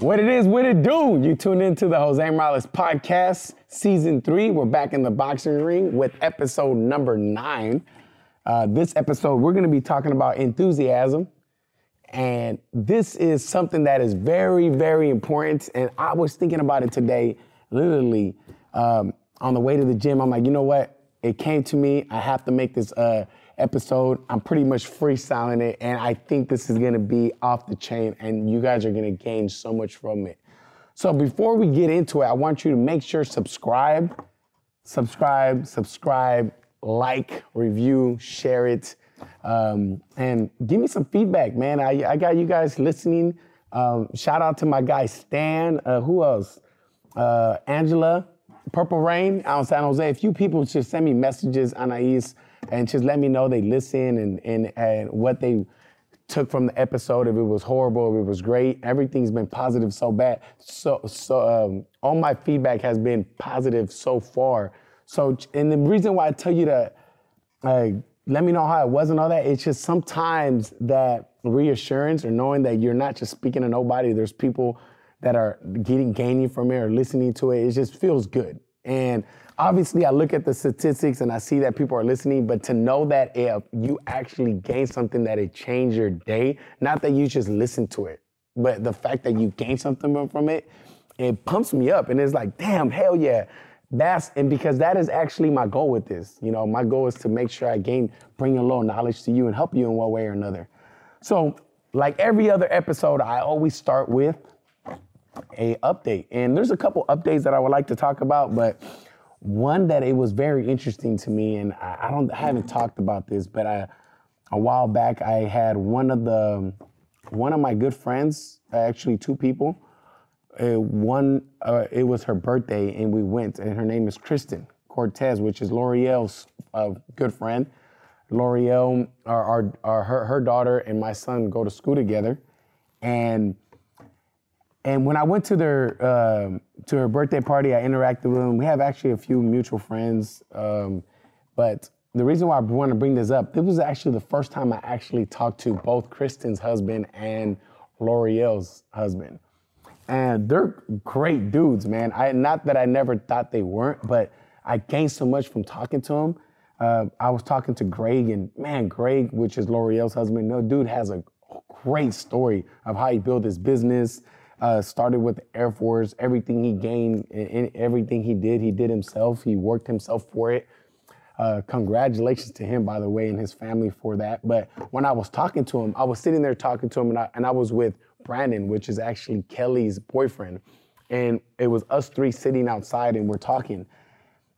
What it is, what it do? You tune into the Jose Morales podcast, season three. We're back in the boxing ring with episode number nine. Uh, this episode, we're going to be talking about enthusiasm. And this is something that is very, very important. And I was thinking about it today, literally, um, on the way to the gym. I'm like, you know what? It came to me. I have to make this uh, episode. I'm pretty much freestyling it, and I think this is gonna be off the chain, and you guys are gonna gain so much from it. So before we get into it, I want you to make sure subscribe, subscribe, subscribe, like, review, share it, um, and give me some feedback, man. I, I got you guys listening. Um, shout out to my guy Stan. Uh, who else? Uh, Angela, Purple Rain out in San Jose. A few people just send me messages, Anais and just let me know they listen and, and, and what they took from the episode. If it was horrible, if it was great, everything's been positive so bad. So, so um, all my feedback has been positive so far. So, and the reason why I tell you to uh, let me know how it was and all that, it's just sometimes that reassurance or knowing that you're not just speaking to nobody, there's people that are getting gaining from it or listening to it, it just feels good. And obviously I look at the statistics and I see that people are listening, but to know that if you actually gain something that it changed your day, not that you just listen to it, but the fact that you gain something from it, it pumps me up and it's like, damn, hell yeah. That's and because that is actually my goal with this. You know, my goal is to make sure I gain, bring a little knowledge to you and help you in one way or another. So, like every other episode, I always start with a update. And there's a couple updates that I would like to talk about, but one that it was very interesting to me, and I, I don't I haven't talked about this, but I a while back I had one of the one of my good friends, actually two people. Uh, one uh, it was her birthday, and we went, and her name is Kristen Cortez, which is L'Oreal's uh, good friend. L'Oreal, our, our, our, her, her daughter and my son go to school together, and and when I went to their um, to her birthday party, I interacted with them. We have actually a few mutual friends, um, but the reason why I want to bring this up, this was actually the first time I actually talked to both Kristen's husband and L'Oreal's husband, and they're great dudes, man. I not that I never thought they weren't, but I gained so much from talking to them. Uh, I was talking to Greg, and man, Greg, which is L'Oreal's husband, no dude has a great story of how he built his business uh, started with the Air Force. Everything he gained and everything he did, he did himself. He worked himself for it. Uh, congratulations to him, by the way, and his family for that. But when I was talking to him, I was sitting there talking to him, and I, and I was with Brandon, which is actually Kelly's boyfriend. And it was us three sitting outside, and we're talking.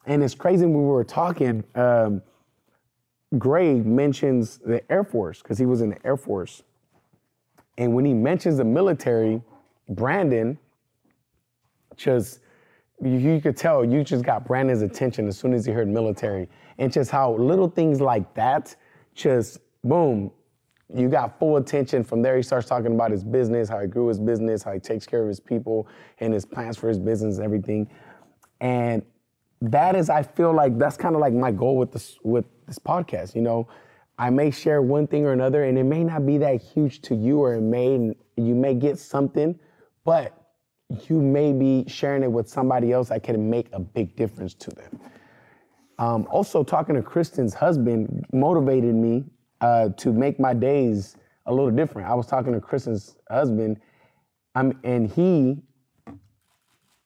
And it's crazy when we were talking, um, Greg mentions the Air Force, because he was in the Air Force. And when he mentions the military, Brandon just you, could tell you just got Brandon's attention as soon as he heard military. And just how little things like that just boom, you got full attention. From there, he starts talking about his business, how he grew his business, how he takes care of his people, and his plans for his business, everything. And that is, I feel like that's kind of like my goal with this with this podcast. You know, I may share one thing or another, and it may not be that huge to you, or it may you may get something but you may be sharing it with somebody else that can make a big difference to them. Um, also, talking to Kristen's husband motivated me uh, to make my days a little different. I was talking to Kristen's husband, um, and he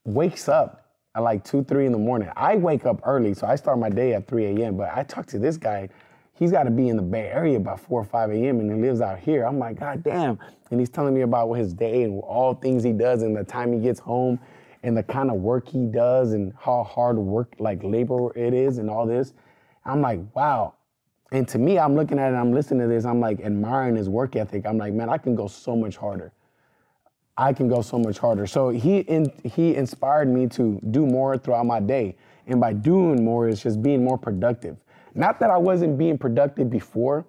wakes up at like two, three in the morning. I wake up early, so I start my day at 3 a.m. But I talk to this guy he's got to be in the Bay Area by 4 or 5 a.m. and he lives out here. I'm like, God damn. And he's telling me about his day and all things he does and the time he gets home and the kind of work he does and how hard work, like labor it is and all this. I'm like, wow. And to me, I'm looking at it, I'm listening to this, I'm like admiring his work ethic. I'm like, man, I can go so much harder. I can go so much harder. So he in, he inspired me to do more throughout my day. And by doing more, it's just being more productive. Not that I wasn't being productive before,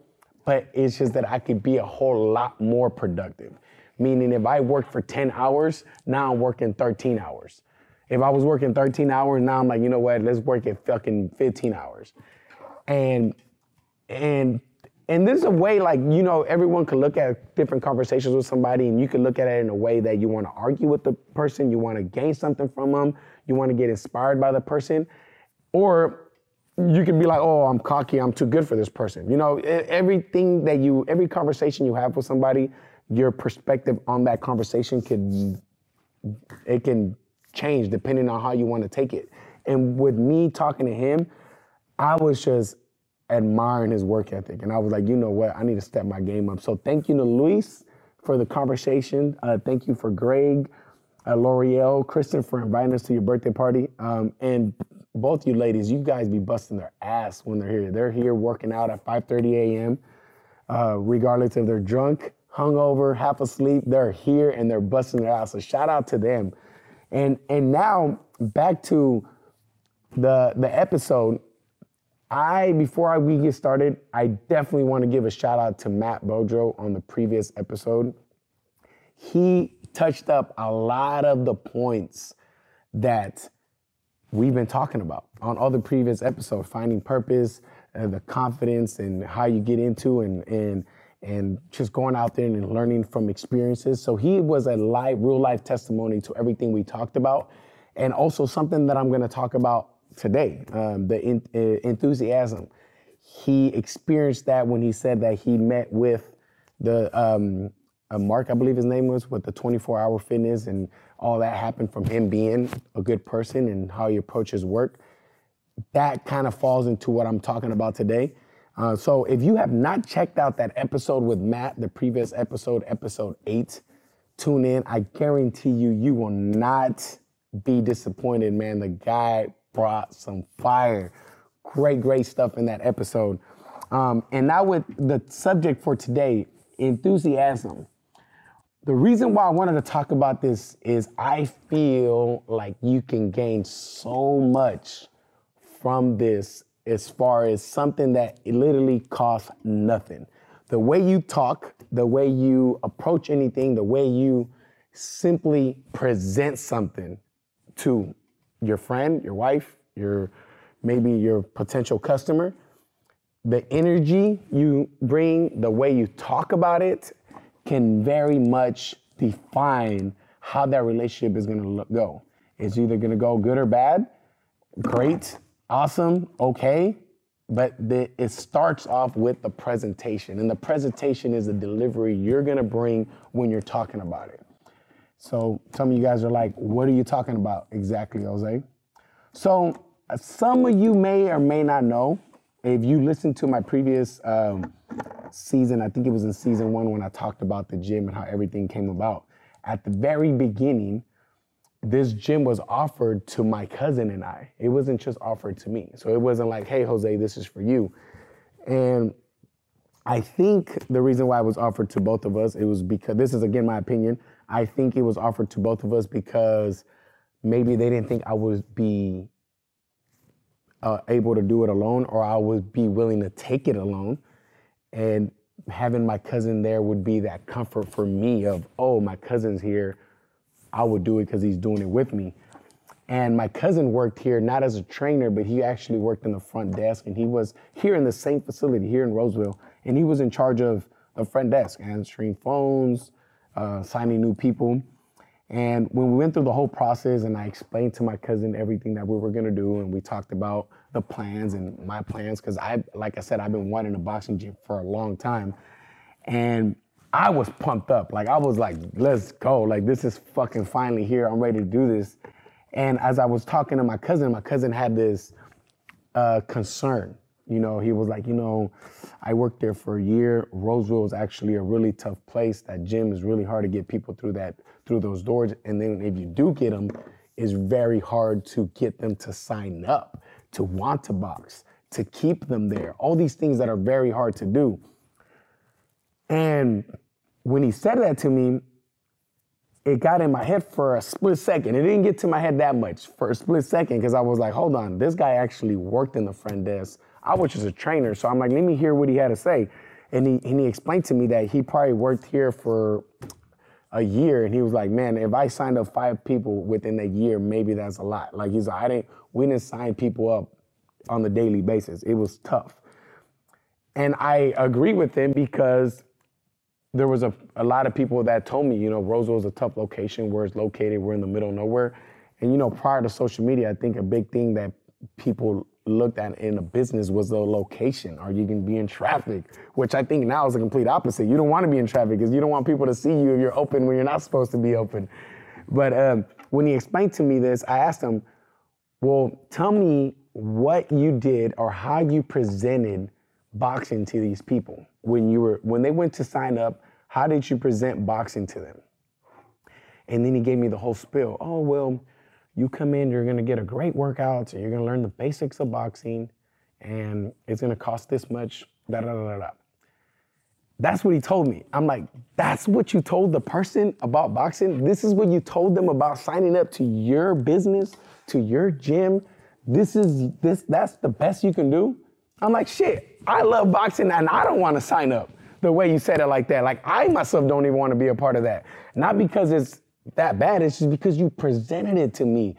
but it's just that I could be a whole lot more productive. Meaning, if I worked for 10 hours, now I'm working 13 hours. If I was working 13 hours, now I'm like, you know what, let's work at fucking 15 hours. And and and this is a way like you know everyone can look at different conversations with somebody, and you can look at it in a way that you want to argue with the person, you want to gain something from them, you want to get inspired by the person, or you can be like, oh, I'm cocky, I'm too good for this person. You know, everything that you, every conversation you have with somebody, your perspective on that conversation can, it can change depending on how you want to take it. And with me talking to him, I was just admiring his work ethic. And I was like, you know what? I need to step my game up. So thank you to Luis for the conversation. Uh, thank you for Greg, uh, L'Oreal, Kristen for inviting us to your birthday party. Um, and both you ladies, you guys be busting their ass when they're here. They're here working out at 5:30 a.m. Uh, regardless if they're drunk, hungover, half asleep, they're here and they're busting their ass. So shout out to them. And and now back to the the episode. I before I, we get started, I definitely want to give a shout out to Matt Bodro on the previous episode. He touched up a lot of the points that we've been talking about on other previous episodes, finding purpose, uh, the confidence, and how you get into and and and just going out there and learning from experiences. So he was a live, real life testimony to everything we talked about, and also something that I'm going to talk about today, um, the in, uh, enthusiasm. He experienced that when he said that he met with the um, uh, Mark, I believe his name was, with the 24 hour fitness and all that happened from him being a good person and how he approaches work. That kind of falls into what I'm talking about today. Uh, so if you have not checked out that episode with Matt, the previous episode, episode eight, tune in. I guarantee you, you will not be disappointed, man. The guy brought some fire. Great, great stuff in that episode. Um, and now with the subject for today, enthusiasm. The reason why I wanted to talk about this is I feel like you can gain so much from this as far as something that literally costs nothing. The way you talk, the way you approach anything, the way you simply present something to your friend, your wife, your maybe your potential customer, the energy you bring, the way you talk about it, can very much define how that relationship is going to go. It's either going to go good or bad, great, awesome, okay, but the, it starts off with the presentation. And the presentation is the delivery you're going to bring when you're talking about it. So some of you guys are like, what are you talking about exactly, Jose? So some of you may or may not know if you listen to my previous um, season, I think it was in season one when I talked about the gym and how everything came about. At the very beginning, this gym was offered to my cousin and I. It wasn't just offered to me. So it wasn't like, hey, Jose, this is for you. And I think the reason why it was offered to both of us, it was because, this is again my opinion, I think it was offered to both of us because maybe they didn't think I would be uh, able to do it alone or I would be willing to take it alone. And having my cousin there would be that comfort for me of, oh, my cousin's here. I would do it because he's doing it with me. And my cousin worked here not as a trainer, but he actually worked in the front desk. And he was here in the same facility here in Roseville. And he was in charge of the front desk, answering phones, uh, signing new people. And when we went through the whole process and I explained to my cousin everything that we were gonna do and we talked about the plans and my plans, because I, like I said, I've been wanting a boxing gym for a long time. And I was pumped up. Like I was like, let's go. Like this is fucking finally here. I'm ready to do this. And as I was talking to my cousin, my cousin had this uh, concern. You know, he was like, you know, I worked there for a year. Roseville is actually a really tough place. That gym is really hard to get people through that through those doors. And then if you do get them, it's very hard to get them to sign up, to want to box, to keep them there. All these things that are very hard to do. And when he said that to me, it got in my head for a split second. It didn't get to my head that much for a split second because I was like, hold on, this guy actually worked in the front desk I was just a trainer, so I'm like, let me hear what he had to say. And he, and he explained to me that he probably worked here for a year, and he was like, man, if I signed up five people within a year, maybe that's a lot. Like he's like, I didn't, we didn't sign people up on the daily basis. It was tough. And I agree with him because there was a, a lot of people that told me, you know, Roseville is a tough location where it's located. We're in the middle of nowhere. And, you know, prior to social media, I think a big thing that people looked at in a business was the location. Are you going to be in traffic? Which I think now is the complete opposite. You don't want to be in traffic because you don't want people to see you if you're open when you're not supposed to be open. But um, when he explained to me this, I asked him, well, tell me what you did or how you presented boxing to these people when you were when they went to sign up how did you present boxing to them and then he gave me the whole spiel oh well you come in you're going to get a great workout and you're going to learn the basics of boxing and it's going to cost this much da da da da that's what he told me. I'm like that's what you told the person about boxing? This is what you told them about signing up to your business to your gym? This is this that's the best you can do? I'm like shit I love boxing and I don't want to sign up. The way you said it like that. Like I myself don't even want to be a part of that. Not because it's that bad, it's just because you presented it to me.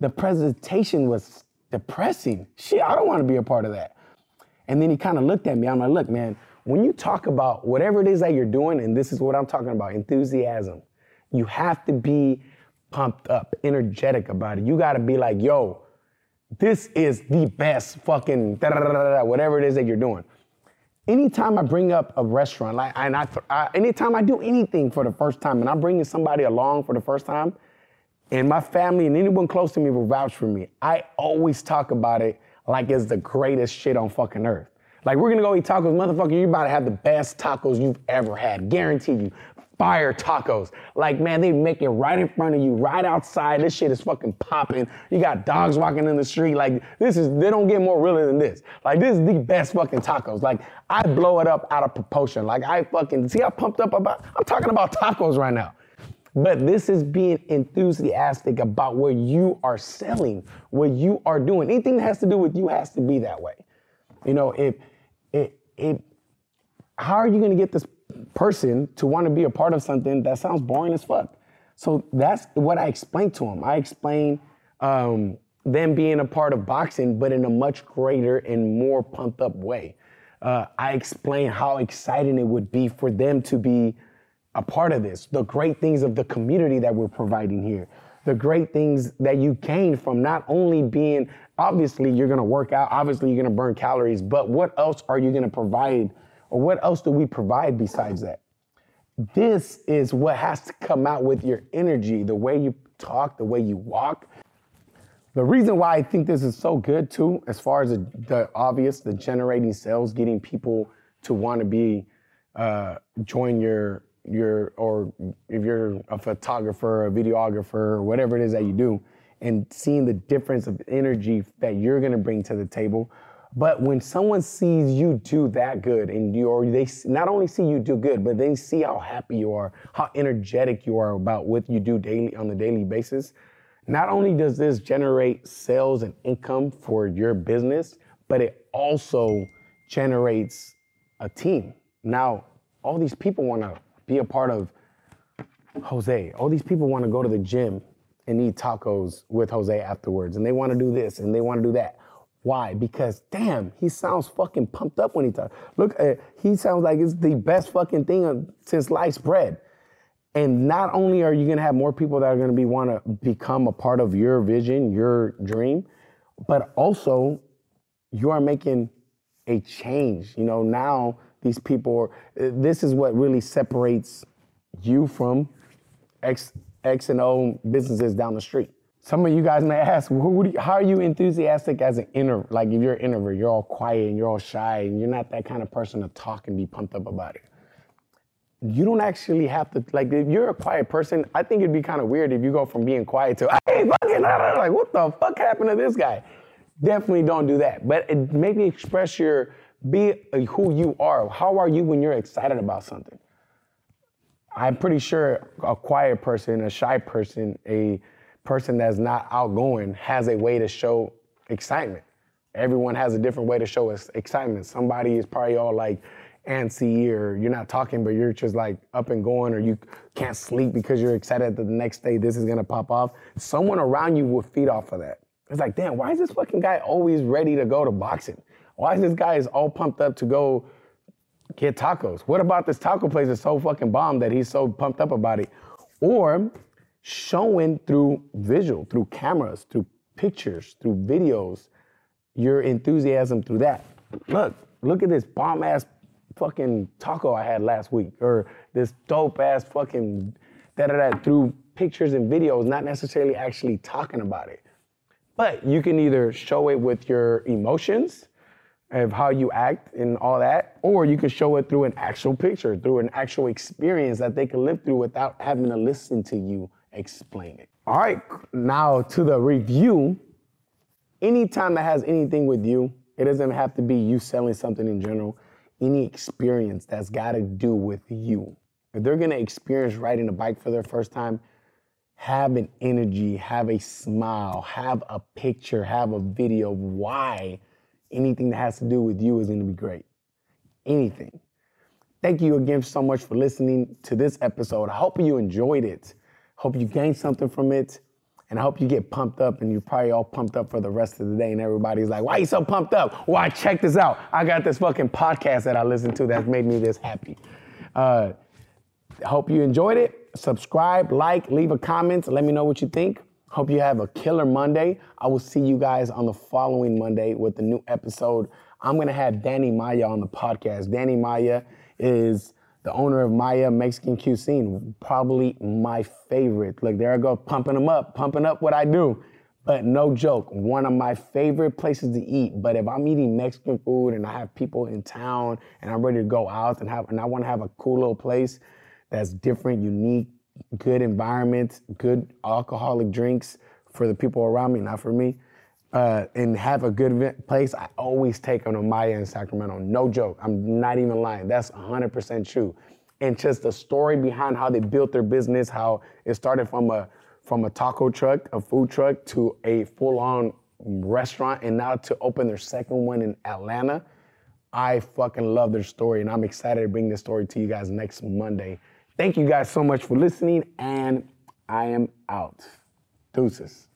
The presentation was depressing. Shit, I don't want to be a part of that. And then he kind of looked at me. I'm like, look, man, when you talk about whatever it is that you're doing, and this is what I'm talking about, enthusiasm, you have to be pumped up, energetic about it. You got to be like, yo, this is the best fucking whatever it is that you're doing. Anytime I bring up a restaurant, like, and I, I, anytime I do anything for the first time, and I'm bringing somebody along for the first time, and my family and anyone close to me will vouch for me, I always talk about it like it's the greatest shit on fucking earth. Like we're gonna go eat tacos, motherfucker. You about to have the best tacos you've ever had, guarantee you fire tacos. Like, man, they make it right in front of you, right outside. This shit is fucking popping. You got dogs walking in the street. Like, this is, they don't get more realer than this. Like, this is the best fucking tacos. Like, I blow it up out of proportion. Like, I fucking, see how pumped up about, I'm talking about tacos right now. But this is being enthusiastic about what you are selling, what you are doing. Anything that has to do with you has to be that way. You know, if, if, if how are you going to get this person to want to be a part of something that sounds boring as fuck. So that's what I explained to him. I explained um, them being a part of boxing, but in a much greater and more pumped up way. Uh, I explained how exciting it would be for them to be a part of this, the great things of the community that we're providing here, the great things that you gain from not only being, obviously, you're gonna work out, obviously, you're gonna burn calories, but what else are you gonna provide or what else do we provide besides that? This is what has to come out with your energy, the way you talk, the way you walk. The reason why I think this is so good too, as far as the, the obvious, the generating sales, getting people to want to be uh, join your your or if you're a photographer, a videographer, or whatever it is that you do, and seeing the difference of energy that you're gonna bring to the table but when someone sees you do that good and you or they not only see you do good, but they see how happy you are, how energetic you are about what you do daily on a daily basis, not only does this generate sales and income for your business, but it also generates a team. Now, all these people want to be a part of Jose. All these people want to go to the gym and eat tacos with Jose afterwards, and they want to do this and they want to do that. Why? Because damn, he sounds fucking pumped up when he talks. Look, uh, he sounds like it's the best fucking thing since sliced bread. And not only are you gonna have more people that are gonna be wanna become a part of your vision, your dream, but also you are making a change. You know, now these people, uh, this is what really separates you from X, X and O businesses down the street. Some of you guys may ask, you, how are you enthusiastic as an introvert? Like if you're an introvert, you're all quiet and you're all shy and you're not that kind of person to talk and be pumped up about it. You don't actually have to, like if you're a quiet person, I think it'd be kind of weird if you go from being quiet to, hey, fucking, like what the fuck happened to this guy? Definitely don't do that. But it, maybe express your, be who you are. How are you when you're excited about something? I'm pretty sure a quiet person, a shy person, a person that's not outgoing has a way to show excitement. Everyone has a different way to show excitement. Somebody is probably all like antsy or you're not talking, but you're just like up and going or you can't sleep because you're excited that the next day this is gonna pop off. Someone around you will feed off of that. It's like, damn, why is this fucking guy always ready to go to boxing? Why is this guy is all pumped up to go get tacos? What about this taco place is so fucking bomb that he's so pumped up about it? Or showing through visual, through cameras, through pictures, through videos, your enthusiasm through that. Look, look at this bomb ass fucking taco I had last week, or this dope ass fucking da da da through pictures and videos, not necessarily actually talking about it. But you can either show it with your emotions of how you act and all that, or you can show it through an actual picture, through an actual experience that they can live through without having to listen to you explain it. All right, now to the review. Anytime that has anything with you, it doesn't have to be you selling something in general. Any experience that's got to do with you. If they're gonna experience riding a bike for their first time, have an energy, have a smile, have a picture, have a video. Why anything that has to do with you is gonna be great. Anything. Thank you again so much for listening to this episode. I hope you enjoyed it. Hope you gained something from it. And I hope you get pumped up and you're probably all pumped up for the rest of the day. And everybody's like, why are you so pumped up? Why, check this out. I got this fucking podcast that I listen to that's made me this happy. Uh, hope you enjoyed it. Subscribe, like, leave a comment. Let me know what you think. Hope you have a killer Monday. I will see you guys on the following Monday with a new episode. I'm going to have Danny Maya on the podcast. Danny Maya is the owner of Maya Mexican Cuisine, probably my favorite. Look, there I go, pumping them up, pumping up what I do. But no joke, one of my favorite places to eat. But if I'm eating Mexican food and I have people in town and I'm ready to go out and have and I want to have a cool little place that's different, unique, good environment, good alcoholic drinks for the people around me, not for me uh, and have a good place, I always take them to Maya in Sacramento. No joke. I'm not even lying. That's 100% true. And just the story behind how they built their business, how it started from a from a taco truck, a food truck, to a full-on restaurant, and now to open their second one in Atlanta. I fucking love their story, and I'm excited to bring this story to you guys next Monday. Thank you guys so much for listening, and I am out. Deuces.